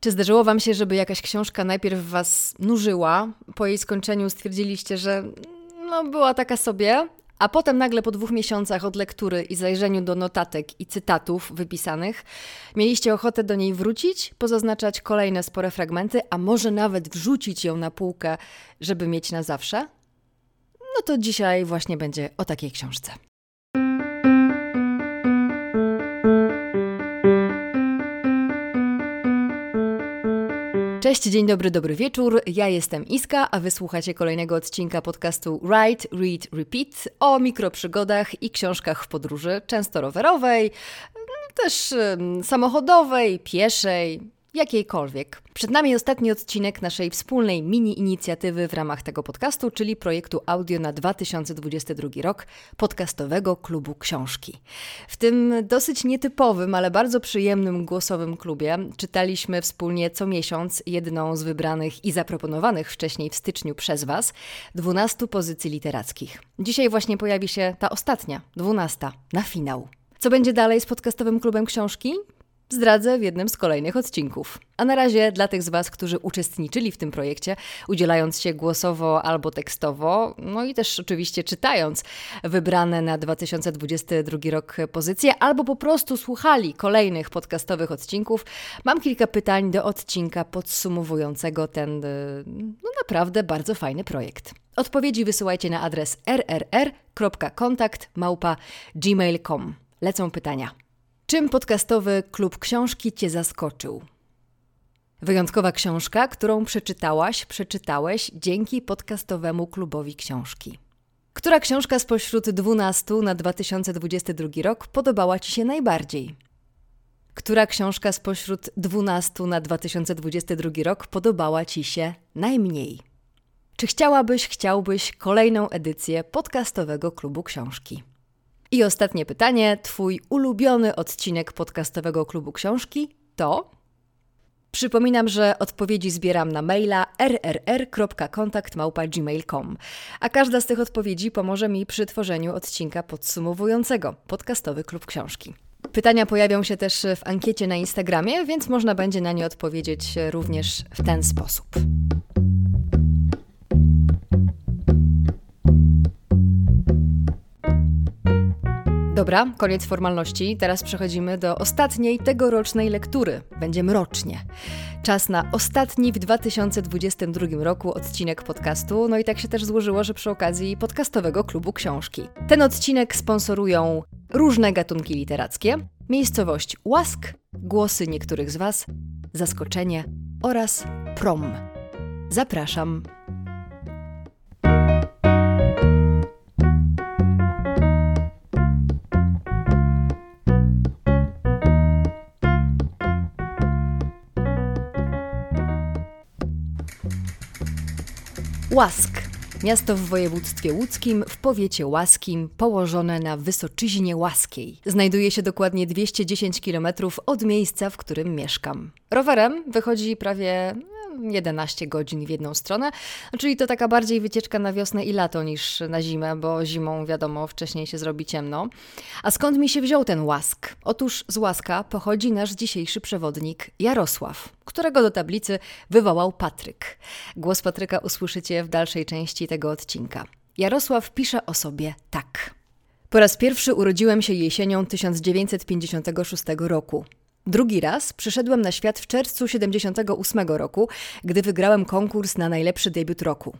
Czy zdarzyło Wam się, żeby jakaś książka najpierw Was nużyła, po jej skończeniu stwierdziliście, że no, była taka sobie, a potem nagle po dwóch miesiącach od lektury i zajrzeniu do notatek i cytatów wypisanych, mieliście ochotę do niej wrócić, pozaznaczać kolejne spore fragmenty, a może nawet wrzucić ją na półkę, żeby mieć na zawsze? No to dzisiaj właśnie będzie o takiej książce. Cześć, dzień dobry, dobry wieczór. Ja jestem Iska, a wysłuchacie kolejnego odcinka podcastu Write, Read, Repeat o mikroprzygodach i książkach w podróży, często rowerowej, też samochodowej, pieszej, jakiejkolwiek. Przed nami ostatni odcinek naszej wspólnej mini inicjatywy w ramach tego podcastu, czyli projektu audio na 2022 rok podcastowego klubu książki. W tym dosyć nietypowym, ale bardzo przyjemnym głosowym klubie czytaliśmy wspólnie co miesiąc jedną z wybranych i zaproponowanych wcześniej w styczniu przez Was 12 pozycji literackich. Dzisiaj właśnie pojawi się ta ostatnia, 12, na finał. Co będzie dalej z podcastowym klubem książki? Zdradzę w jednym z kolejnych odcinków. A na razie dla tych z Was, którzy uczestniczyli w tym projekcie, udzielając się głosowo albo tekstowo, no i też oczywiście czytając wybrane na 2022 rok pozycje, albo po prostu słuchali kolejnych podcastowych odcinków, mam kilka pytań do odcinka podsumowującego ten no naprawdę bardzo fajny projekt. Odpowiedzi wysyłajcie na adres rrr.kontakt.gmail.com. Lecą pytania. Czym podcastowy klub książki Cię zaskoczył? Wyjątkowa książka, którą przeczytałaś, przeczytałeś dzięki podcastowemu klubowi książki. Która książka spośród 12 na 2022 rok podobała Ci się najbardziej? Która książka spośród 12 na 2022 rok podobała Ci się najmniej? Czy chciałabyś, chciałbyś kolejną edycję podcastowego klubu książki? I ostatnie pytanie. Twój ulubiony odcinek podcastowego klubu książki to? Przypominam, że odpowiedzi zbieram na maila rrr.kontakt.gmail.com, a każda z tych odpowiedzi pomoże mi przy tworzeniu odcinka podsumowującego podcastowy klub książki. Pytania pojawią się też w ankiecie na Instagramie, więc można będzie na nie odpowiedzieć również w ten sposób. Dobra, koniec formalności. Teraz przechodzimy do ostatniej tegorocznej lektury. Będzie mrocznie. Czas na ostatni w 2022 roku odcinek podcastu. No i tak się też złożyło, że przy okazji podcastowego klubu książki. Ten odcinek sponsorują różne gatunki literackie, miejscowość Łask, głosy niektórych z Was, zaskoczenie oraz prom. Zapraszam. Łask. Miasto w województwie łódzkim, w powiecie łaskim, położone na Wysoczyźnie Łaskiej. Znajduje się dokładnie 210 km od miejsca, w którym mieszkam. Rowerem wychodzi prawie 11 godzin w jedną stronę, czyli to taka bardziej wycieczka na wiosnę i lato niż na zimę, bo zimą wiadomo wcześniej się zrobi ciemno. A skąd mi się wziął ten łask? Otóż z łaska pochodzi nasz dzisiejszy przewodnik Jarosław, którego do tablicy wywołał Patryk. Głos Patryka usłyszycie w dalszej części tego odcinka. Jarosław pisze o sobie tak. Po raz pierwszy urodziłem się jesienią 1956 roku. Drugi raz przyszedłem na świat w czerwcu 78 roku, gdy wygrałem konkurs na najlepszy debiut roku.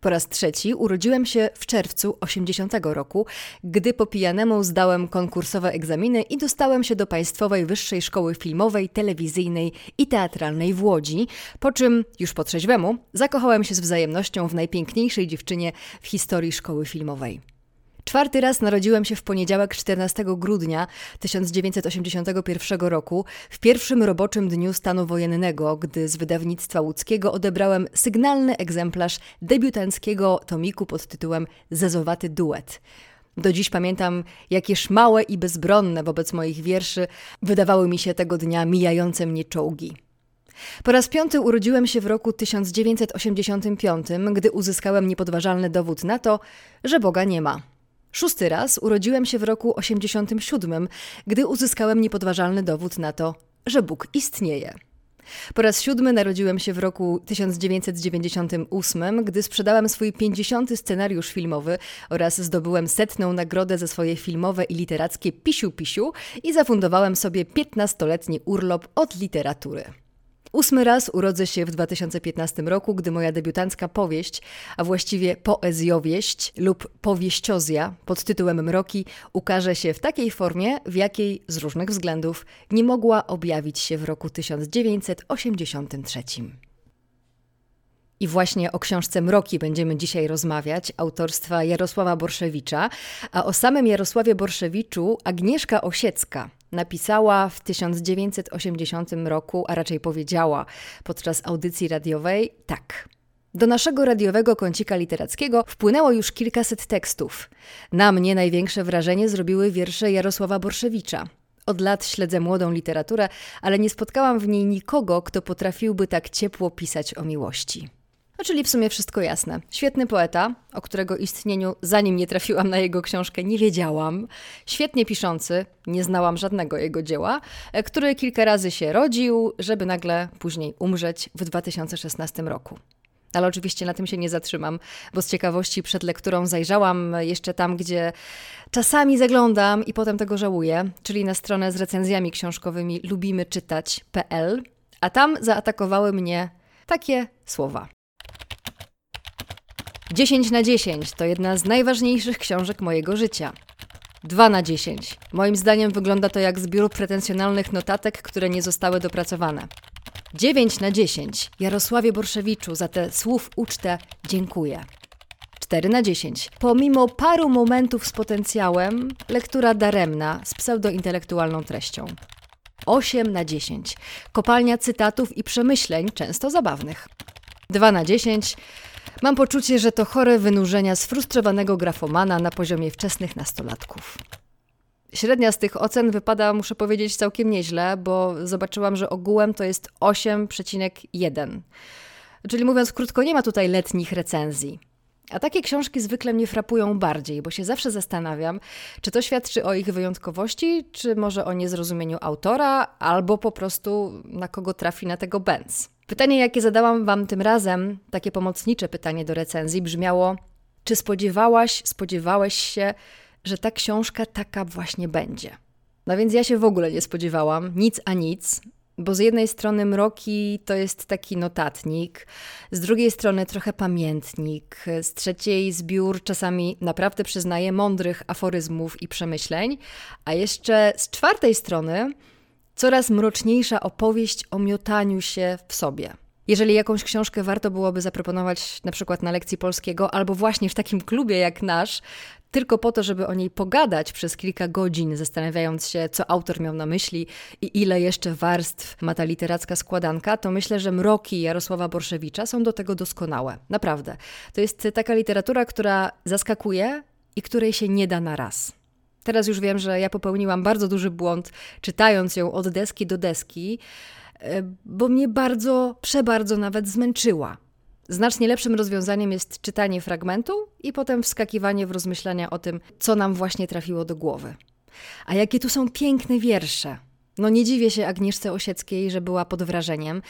Po raz trzeci urodziłem się w czerwcu 80 roku, gdy po pijanemu zdałem konkursowe egzaminy i dostałem się do Państwowej Wyższej Szkoły Filmowej, Telewizyjnej i Teatralnej w Łodzi, po czym, już po trzeźwemu, zakochałem się z wzajemnością w najpiękniejszej dziewczynie w historii szkoły filmowej. Czwarty raz narodziłem się w poniedziałek 14 grudnia 1981 roku, w pierwszym roboczym dniu stanu wojennego, gdy z wydawnictwa łódzkiego odebrałem sygnalny egzemplarz debiutanckiego tomiku pod tytułem Zezowaty duet. Do dziś pamiętam, jakież małe i bezbronne wobec moich wierszy wydawały mi się tego dnia mijające mnie czołgi. Po raz piąty urodziłem się w roku 1985, gdy uzyskałem niepodważalny dowód na to, że Boga nie ma. Szósty raz urodziłem się w roku 87, gdy uzyskałem niepodważalny dowód na to, że Bóg istnieje. Po raz siódmy narodziłem się w roku 1998, gdy sprzedałem swój 50. scenariusz filmowy oraz zdobyłem setną nagrodę za swoje filmowe i literackie Pisiu Pisiu i zafundowałem sobie 15-letni urlop od literatury. Ósmy raz urodzę się w 2015 roku, gdy moja debiutancka powieść, a właściwie poezjowieść lub powieściozja pod tytułem Mroki ukaże się w takiej formie, w jakiej z różnych względów nie mogła objawić się w roku 1983. I właśnie o książce Mroki będziemy dzisiaj rozmawiać, autorstwa Jarosława Borszewicza, a o samym Jarosławie Borszewiczu Agnieszka Osiecka napisała w 1980 roku, a raczej powiedziała podczas audycji radiowej tak. Do naszego radiowego kącika literackiego wpłynęło już kilkaset tekstów. Na mnie największe wrażenie zrobiły wiersze Jarosława Borszewicza. Od lat śledzę młodą literaturę, ale nie spotkałam w niej nikogo, kto potrafiłby tak ciepło pisać o miłości. No, czyli w sumie wszystko jasne. Świetny poeta, o którego istnieniu, zanim nie trafiłam na jego książkę, nie wiedziałam. Świetnie piszący, nie znałam żadnego jego dzieła, e, który kilka razy się rodził, żeby nagle później umrzeć w 2016 roku. Ale oczywiście na tym się nie zatrzymam, bo z ciekawości przed lekturą zajrzałam jeszcze tam, gdzie czasami zaglądam i potem tego żałuję, czyli na stronę z recenzjami książkowymi lubimyczytać.pl, a tam zaatakowały mnie takie słowa. 10 na 10 to jedna z najważniejszych książek mojego życia. 2 na 10. Moim zdaniem wygląda to jak zbiór pretensjonalnych notatek, które nie zostały dopracowane. 9 na 10. Jarosławie Borszewiczu za te słów ucztę dziękuję. 4 na 10. Pomimo paru momentów z potencjałem, lektura daremna z pseudointelektualną treścią. 8 na 10. Kopalnia cytatów i przemyśleń, często zabawnych. 2 na 10. Mam poczucie, że to chore wynurzenia sfrustrowanego grafomana na poziomie wczesnych nastolatków. Średnia z tych ocen wypada, muszę powiedzieć, całkiem nieźle, bo zobaczyłam, że ogółem to jest 8,1. Czyli mówiąc krótko, nie ma tutaj letnich recenzji. A takie książki zwykle mnie frapują bardziej, bo się zawsze zastanawiam, czy to świadczy o ich wyjątkowości, czy może o niezrozumieniu autora, albo po prostu na kogo trafi na tego Benz. Pytanie, jakie zadałam Wam tym razem, takie pomocnicze pytanie do recenzji, brzmiało: Czy spodziewałaś, spodziewałeś się, że ta książka taka właśnie będzie? No więc ja się w ogóle nie spodziewałam, nic a nic, bo z jednej strony Mroki to jest taki notatnik, z drugiej strony trochę pamiętnik, z trzeciej zbiór czasami naprawdę przyznaję mądrych aforyzmów i przemyśleń, a jeszcze z czwartej strony coraz mroczniejsza opowieść o miotaniu się w sobie. Jeżeli jakąś książkę warto byłoby zaproponować na przykład na lekcji polskiego albo właśnie w takim klubie jak nasz, tylko po to, żeby o niej pogadać przez kilka godzin, zastanawiając się, co autor miał na myśli i ile jeszcze warstw ma ta literacka składanka, to myślę, że mroki Jarosława Borszewicza są do tego doskonałe. Naprawdę. To jest taka literatura, która zaskakuje i której się nie da na raz. Teraz już wiem, że ja popełniłam bardzo duży błąd, czytając ją od deski do deski, e, bo mnie bardzo, przebardzo nawet zmęczyła. Znacznie lepszym rozwiązaniem jest czytanie fragmentu i potem wskakiwanie w rozmyślania o tym, co nam właśnie trafiło do głowy. A jakie tu są piękne wiersze. No nie dziwię się Agnieszce Osieckiej, że była pod wrażeniem.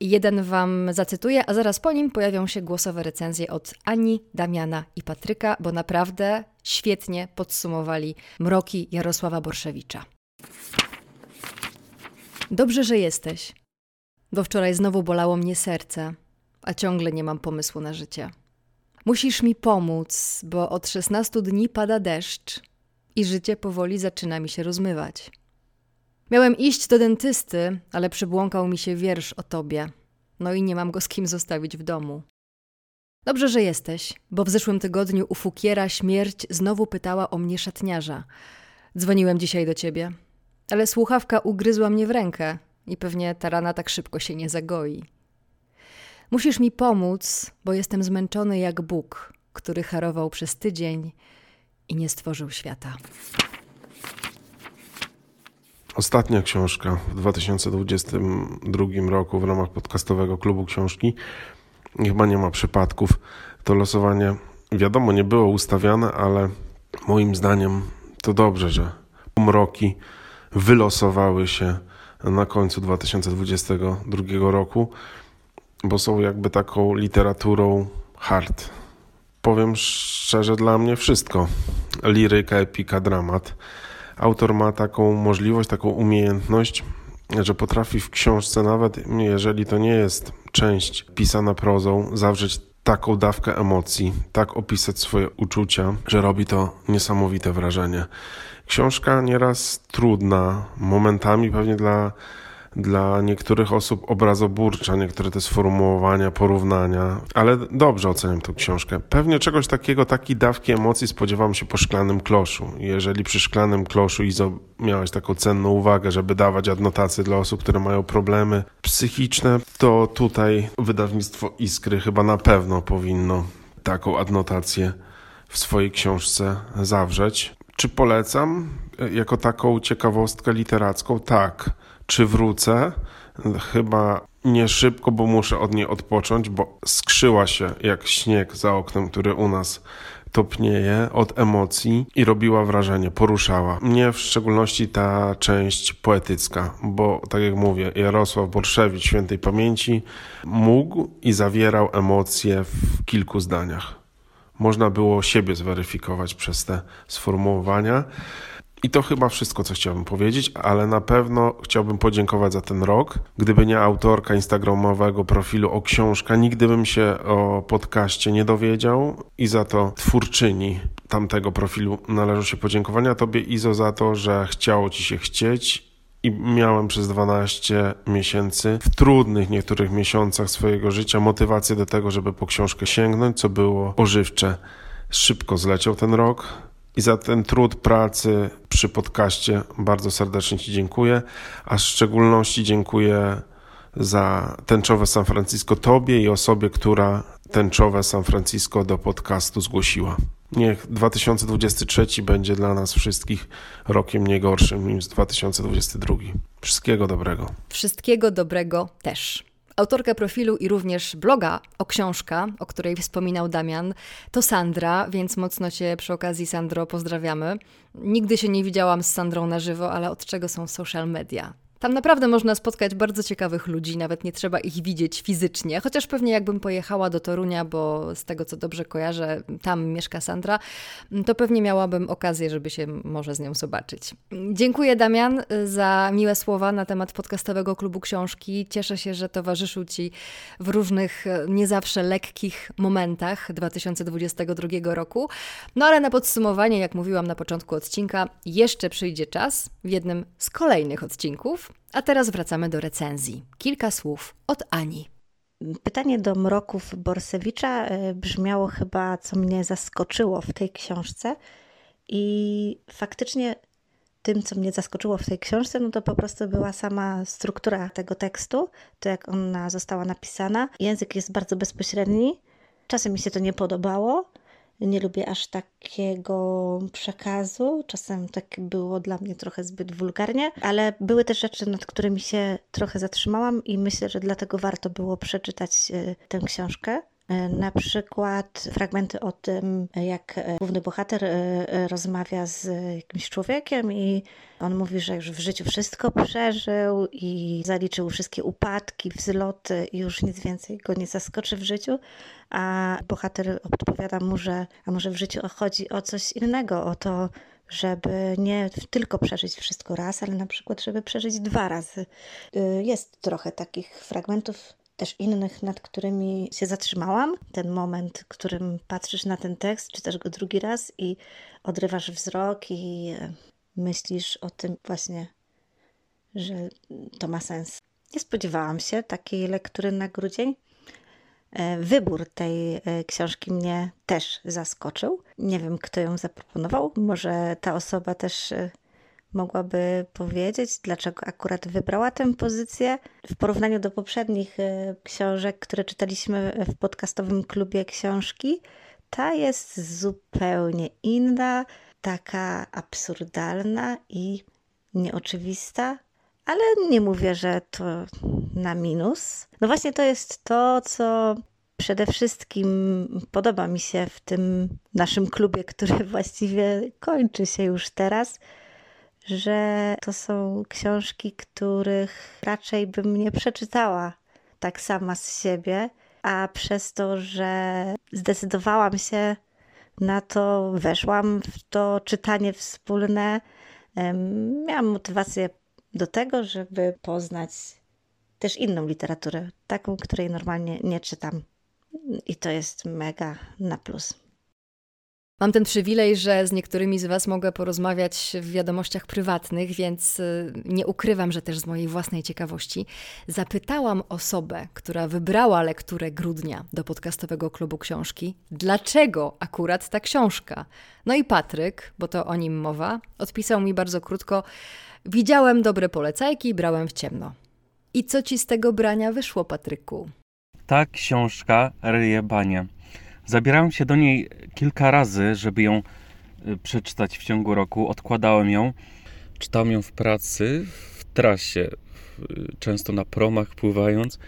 Jeden wam zacytuję, a zaraz po nim pojawią się głosowe recenzje od Ani, Damiana i Patryka, bo naprawdę świetnie podsumowali mroki Jarosława Borszewicza. Dobrze, że jesteś. Do wczoraj znowu bolało mnie serce, a ciągle nie mam pomysłu na życie. Musisz mi pomóc, bo od 16 dni pada deszcz i życie powoli zaczyna mi się rozmywać. Miałem iść do dentysty, ale przybłąkał mi się wiersz o tobie. No i nie mam go z kim zostawić w domu. Dobrze, że jesteś, bo w zeszłym tygodniu u Fukiera śmierć znowu pytała o mnie szatniarza. Dzwoniłem dzisiaj do ciebie, ale słuchawka ugryzła mnie w rękę i pewnie ta rana tak szybko się nie zagoi. Musisz mi pomóc, bo jestem zmęczony jak Bóg, który harował przez tydzień i nie stworzył świata. Ostatnia książka w 2022 roku w ramach podcastowego klubu książki. Chyba nie ma przypadków. To losowanie, wiadomo, nie było ustawiane, ale moim zdaniem to dobrze, że mroki wylosowały się na końcu 2022 roku, bo są jakby taką literaturą hard. Powiem szczerze, dla mnie wszystko. Liryka, epika, dramat. Autor ma taką możliwość, taką umiejętność, że potrafi w książce, nawet jeżeli to nie jest część pisana prozą, zawrzeć taką dawkę emocji, tak opisać swoje uczucia, że robi to niesamowite wrażenie. Książka nieraz trudna, momentami pewnie dla dla niektórych osób obrazoburcza, niektóre te sformułowania, porównania, ale dobrze oceniam tę książkę. Pewnie czegoś takiego, takiej dawki emocji spodziewam się po szklanym kloszu. Jeżeli przy szklanym kloszu Izo miałeś taką cenną uwagę, żeby dawać adnotacje dla osób, które mają problemy psychiczne, to tutaj wydawnictwo Iskry chyba na pewno powinno taką adnotację w swojej książce zawrzeć. Czy polecam jako taką ciekawostkę literacką? Tak. Czy wrócę? Chyba nie szybko, bo muszę od niej odpocząć, bo skrzyła się jak śnieg za oknem, który u nas topnieje od emocji i robiła wrażenie, poruszała. Mnie w szczególności ta część poetycka, bo tak jak mówię, Jarosław Borszewicz świętej pamięci mógł i zawierał emocje w kilku zdaniach. Można było siebie zweryfikować przez te sformułowania. I to chyba wszystko, co chciałbym powiedzieć, ale na pewno chciałbym podziękować za ten rok. Gdyby nie autorka instagramowego profilu o książka, nigdy bym się o podcaście nie dowiedział i za to twórczyni tamtego profilu należą się podziękowania. Tobie Izo za to, że chciało Ci się chcieć i miałem przez 12 miesięcy, w trudnych niektórych miesiącach swojego życia, motywację do tego, żeby po książkę sięgnąć, co było ożywcze. Szybko zleciał ten rok i za ten trud pracy przy podcaście bardzo serdecznie Ci dziękuję, a w szczególności dziękuję za tęczowe San Francisco Tobie i osobie, która tęczowe San Francisco do podcastu zgłosiła. Niech 2023 będzie dla nas wszystkich rokiem nie gorszym niż 2022. Wszystkiego dobrego. Wszystkiego dobrego też. Autorka profilu i również bloga o książka, o której wspominał Damian, to Sandra, więc mocno Cię przy okazji, Sandro, pozdrawiamy. Nigdy się nie widziałam z Sandrą na żywo, ale od czego są social media? Tam naprawdę można spotkać bardzo ciekawych ludzi, nawet nie trzeba ich widzieć fizycznie. Chociaż pewnie jakbym pojechała do Torunia, bo z tego co dobrze kojarzę, tam mieszka Sandra, to pewnie miałabym okazję, żeby się może z nią zobaczyć. Dziękuję Damian za miłe słowa na temat podcastowego klubu książki. Cieszę się, że towarzyszył Ci w różnych, nie zawsze lekkich momentach 2022 roku. No ale na podsumowanie, jak mówiłam na początku odcinka, jeszcze przyjdzie czas w jednym z kolejnych odcinków a teraz wracamy do recenzji. Kilka słów od Ani. Pytanie do Mroków Borsewicza e, brzmiało chyba, co mnie zaskoczyło w tej książce. I faktycznie tym, co mnie zaskoczyło w tej książce, no to po prostu była sama struktura tego tekstu, to jak ona została napisana. Język jest bardzo bezpośredni. Czasem mi się to nie podobało, nie lubię aż takiego przekazu. Czasem tak było dla mnie trochę zbyt wulgarnie, ale były też rzeczy, nad którymi się trochę zatrzymałam i myślę, że dlatego warto było przeczytać e, tę książkę. E, na przykład fragmenty o tym, jak e, główny bohater rozmawia z jakimś człowiekiem i on mówi, że już w życiu wszystko przeżył i zaliczył wszystkie upadki, wzloty i już nic więcej go nie zaskoczy w życiu, a bohater odpowiada mu, że a może w życiu chodzi o coś innego, o to, żeby nie tylko przeżyć wszystko raz, ale na przykład, żeby przeżyć dwa razy. Jest trochę takich fragmentów, też innych, nad którymi się zatrzymałam. Ten moment, w którym patrzysz na ten tekst, czytasz go drugi raz i odrywasz wzrok i e, myślisz o tym właśnie, że to ma sens. Nie spodziewałam się takiej lektury na grudzień. E, wybór tej e, książki mnie też zaskoczył. Nie wiem, kto ją zaproponował. Może ta osoba też mogłaby powiedzieć, dlaczego akurat wybrała tę pozycję. W porównaniu do poprzednich książek, które czytaliśmy w podcastowym klubie książki, ta jest zupełnie inna, taka absurdalna i nieoczywista, ale nie mówię, że to na minus. No właśnie to jest to, co przede wszystkim podoba mi się w tym naszym klubie, który właściwie kończy się już teraz, że to są książki, których raczej bym nie przeczytała tak sama z siebie, a przez to, że zdecydowałam się na to, weszłam w to czytanie wspólne, miałam motywację do tego, żeby poznać też inną literaturę, taką, której normalnie nie czytam. I to jest mega na plus. Mam ten przywilej, że z niektórymi z Was mogę porozmawiać w wiadomościach prywatnych, więc y, nie ukrywam, że też z mojej własnej ciekawości zapytałam osobę, która wybrała lekturę grudnia do podcastowego klubu książki, dlaczego akurat ta książka. No i Patryk, bo to o nim mowa, odpisał mi bardzo krótko: Widziałem dobre polecajki, brałem w ciemno. I co ci z tego brania wyszło, Patryku? Ta książka ryje banie. Zabierałem się do niej kilka razy, żeby ją y, przeczytać w ciągu roku. Odkładałem ją. Czytałem ją w pracy, w trasie, często na promach pływając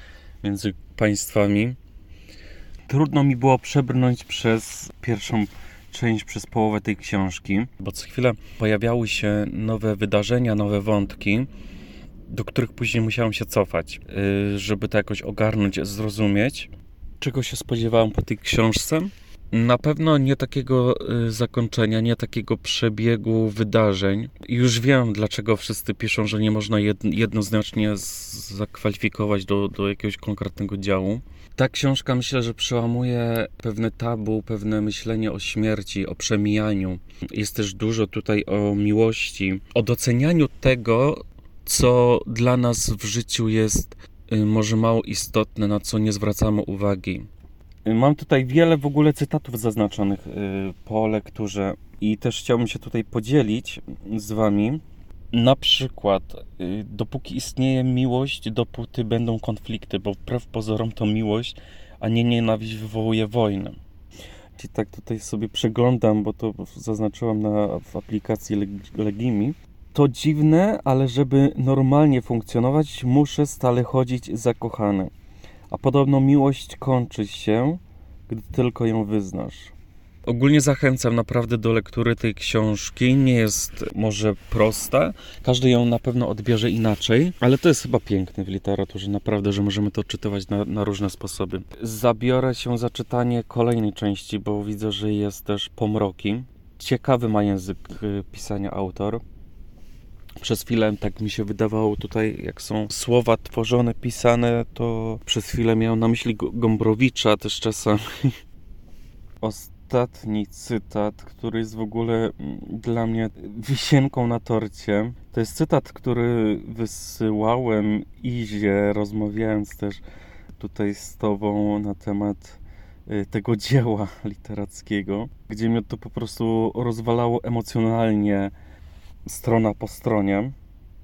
między państwami. Trudno mi było przebrnąć przez pierwszą część, przez połowę tej książki, bo co chwilę pojawiały się nowe wydarzenia, nowe wątki, do których później musiałem się cofać, y, żeby to jakoś ogarnąć, zrozumieć czego się spodziewałem po tej książce? Na pewno nie takiego y, zakończenia, nie takiego przebiegu wydarzeń. Już wiem, dlaczego wszyscy piszą, że nie można jednoznacznie zakwalifikować do, do jakiegoś konkretnego działu. Ta książka myślę, że przełamuje pewne tabu, pewne myślenie o śmierci, o przemijaniu. Jest też dużo tutaj o miłości, o docenianiu tego, co dla nas w życiu jest może mało istotne, na co nie zwracamy uwagi. Y, mam tutaj wiele w ogóle cytatów zaznaczonych y, po lekturze i też chciałbym się tutaj podzielić z Wami. Na przykład, dopóki istnieje miłość, dopóty będą konflikty, bo wbrew pozorom to miłość, a nie nienawiść wywołuje wojnę. I tak tutaj sobie przeglądam, bo to zaznaczyłam na, w aplikacji Legimi. To dziwne, ale żeby normalnie funkcjonować, muszę stale chodzić zakochany. A podobno miłość kończy się, gdy tylko ją wyznasz. Ogólnie zachęcam naprawdę do lektury tej książki. Nie jest może prosta, każdy ją na pewno odbierze inaczej, ale to jest chyba piękne w literaturze, naprawdę, że możemy to czytywać na, na różne sposoby. Zabiorę się za czytanie kolejnej części, bo widzę, że jest też pomroki. Ciekawy ma język y, pisania autor. Przez chwilę tak mi się wydawało tutaj, jak są słowa tworzone, pisane, to przez chwilę miałem na myśli Gombrowicza też czasami. Ostatni cytat, który jest w ogóle mm, dla mnie wisienką na torcie, to jest cytat, który wysyłałem Izie, rozmawiając też tutaj z Tobą na temat y, tego dzieła literackiego, gdzie mnie to po prostu rozwalało emocjonalnie strona po stronie.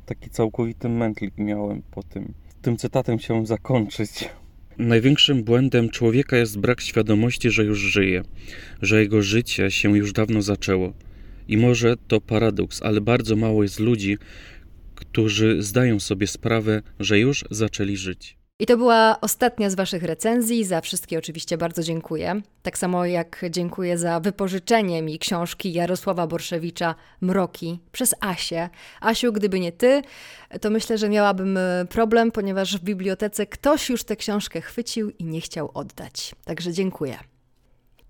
Taki całkowity mętlik miałem po tym. Tym cytatem chciałem zakończyć. Największym błędem człowieka jest brak świadomości, że już żyje, że jego życie się już dawno zaczęło. I może to paradoks, ale bardzo mało jest ludzi, którzy zdają sobie sprawę, że już zaczęli żyć. I to była ostatnia z Waszych recenzji. Za wszystkie oczywiście bardzo dziękuję. Tak samo jak dziękuję za wypożyczenie mi książki Jarosława Borszewicza Mroki przez Asię. Asiu, gdyby nie Ty, to myślę, że miałabym e, problem, ponieważ w bibliotece ktoś już tę książkę chwycił i nie chciał oddać. Także dziękuję.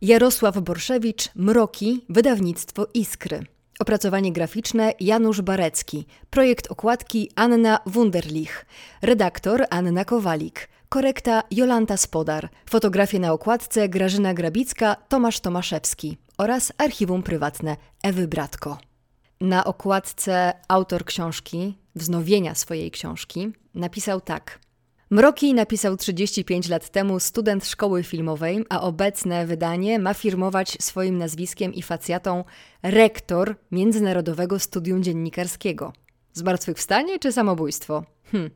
Jarosław Borszewicz Mroki, wydawnictwo Iskry. Opracowanie graficzne Janusz Barecki. Projekt okładki Anna Wunderlich. Redaktor Anna Kowalik. Korekta Jolanta Spodar. Fotografie na okładce Grażyna Grabicka, Tomasz Tomaszewski oraz archiwum prywatne Ewy Bratko. Na okładce autor książki, wznowienia swojej książki, napisał tak – Mroki napisał 35 lat temu student szkoły filmowej, a obecne wydanie ma firmować swoim nazwiskiem i facjatą rektor Międzynarodowego Studium Dziennikarskiego. Zmartwychwstanie czy samobójstwo? Hm.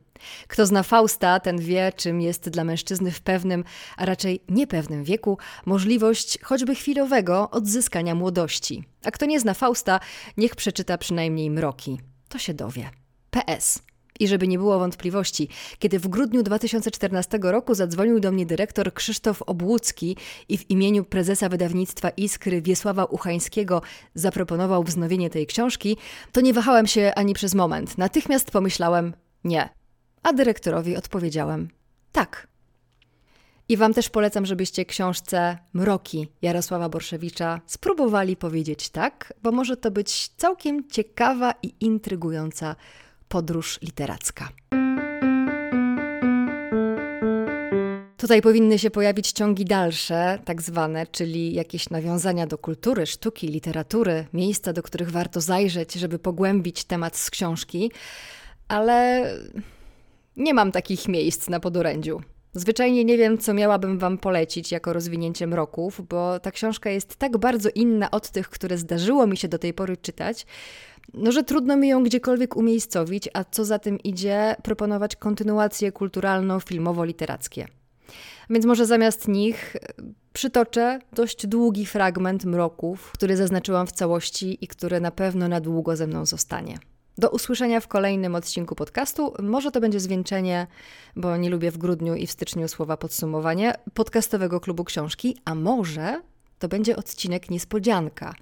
Kto zna Fausta, ten wie, czym jest dla mężczyzny w pewnym, a raczej niepewnym wieku możliwość choćby chwilowego odzyskania młodości. A kto nie zna Fausta, niech przeczyta przynajmniej mroki. To się dowie. PS. I żeby nie było wątpliwości, kiedy w grudniu 2014 roku zadzwonił do mnie dyrektor Krzysztof Obłucki i w imieniu prezesa wydawnictwa Iskry Wiesława Uchańskiego zaproponował wznowienie tej książki, to nie wahałem się ani przez moment. Natychmiast pomyślałem nie. A dyrektorowi odpowiedziałem tak. I Wam też polecam, żebyście książce Mroki Jarosława Borszewicza spróbowali powiedzieć tak, bo może to być całkiem ciekawa i intrygująca podróż literacka. Tutaj powinny się pojawić ciągi dalsze, tak zwane, czyli jakieś nawiązania do kultury, sztuki, literatury, miejsca, do których warto zajrzeć, żeby pogłębić temat z książki, ale nie mam takich miejsc na podorędziu. Zwyczajnie nie wiem, co miałabym Wam polecić jako rozwinięcie mroków, bo ta książka jest tak bardzo inna od tych, które zdarzyło mi się do tej pory czytać, no, że trudno mi ją gdziekolwiek umiejscowić, a co za tym idzie, proponować kontynuacje kulturalno-filmowo-literackie. Więc może zamiast nich e, przytoczę dość długi fragment mroków, który zaznaczyłam w całości i który na pewno na długo ze mną zostanie. Do usłyszenia w kolejnym odcinku podcastu. Może to będzie zwieńczenie, bo nie lubię w grudniu i w styczniu słowa podsumowanie, podcastowego klubu książki, a może to będzie odcinek niespodzianka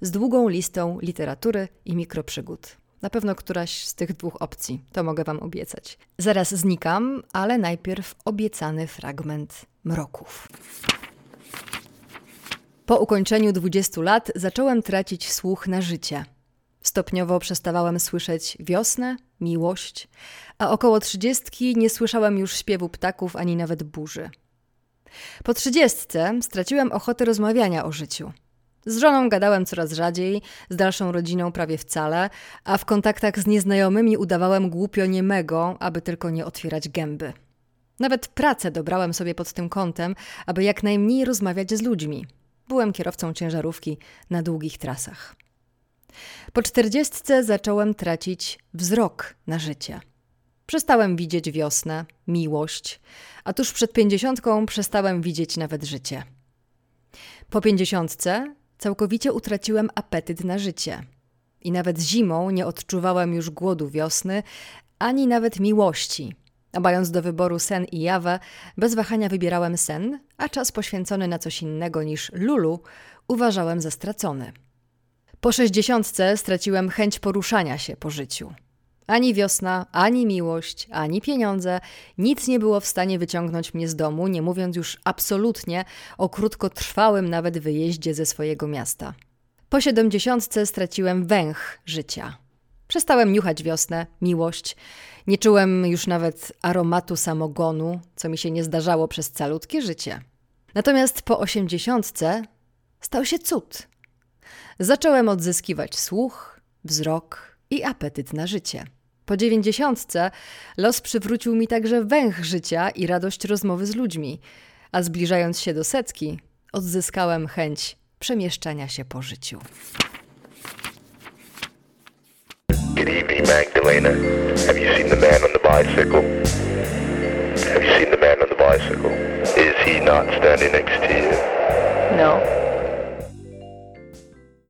z długą listą literatury i mikroprzygód. Na pewno któraś z tych dwóch opcji, to mogę Wam obiecać. Zaraz znikam, ale najpierw obiecany fragment mroków. Po ukończeniu 20 lat zacząłem tracić słuch na życie. Stopniowo przestawałem słyszeć wiosnę, miłość, a około trzydziestki nie słyszałem już śpiewu ptaków ani nawet burzy. Po trzydziestce straciłem ochotę rozmawiania o życiu. Z żoną gadałem coraz rzadziej, z dalszą rodziną prawie wcale, a w kontaktach z nieznajomymi udawałem głupio niemego, aby tylko nie otwierać gęby. Nawet pracę dobrałem sobie pod tym kątem, aby jak najmniej rozmawiać z ludźmi. Byłem kierowcą ciężarówki na długich trasach. Po czterdziestce zacząłem tracić wzrok na życie. Przestałem widzieć wiosnę, miłość, a tuż przed pięćdziesiątką przestałem widzieć nawet życie. Po pięćdziesiątce całkowicie utraciłem apetyt na życie. I nawet zimą nie odczuwałem już głodu wiosny, ani nawet miłości. A do wyboru sen i jawę, bez wahania wybierałem sen, a czas poświęcony na coś innego niż lulu uważałem za stracony. Po sześćdziesiątce straciłem chęć poruszania się po życiu. Ani wiosna, ani miłość, ani pieniądze, nic nie było w stanie wyciągnąć mnie z domu, nie mówiąc już absolutnie o krótkotrwałym nawet wyjeździe ze swojego miasta. Po siedemdziesiątce straciłem węch życia. Przestałem niuchać wiosnę, miłość. Nie czułem już nawet aromatu samogonu, co mi się nie zdarzało przez calutkie życie. Natomiast po osiemdziesiątce stał się cud. Zacząłem odzyskiwać słuch, wzrok i apetyt na życie. Po dziewięćdziesiątce los przywrócił mi także węch życia i radość rozmowy z ludźmi, a zbliżając się do setki, odzyskałem chęć przemieszczania się po życiu. Good evening, Magdalena. Have you seen the man on the bicycle? Have you seen the man on the bicycle? Is he not standing next to you? No.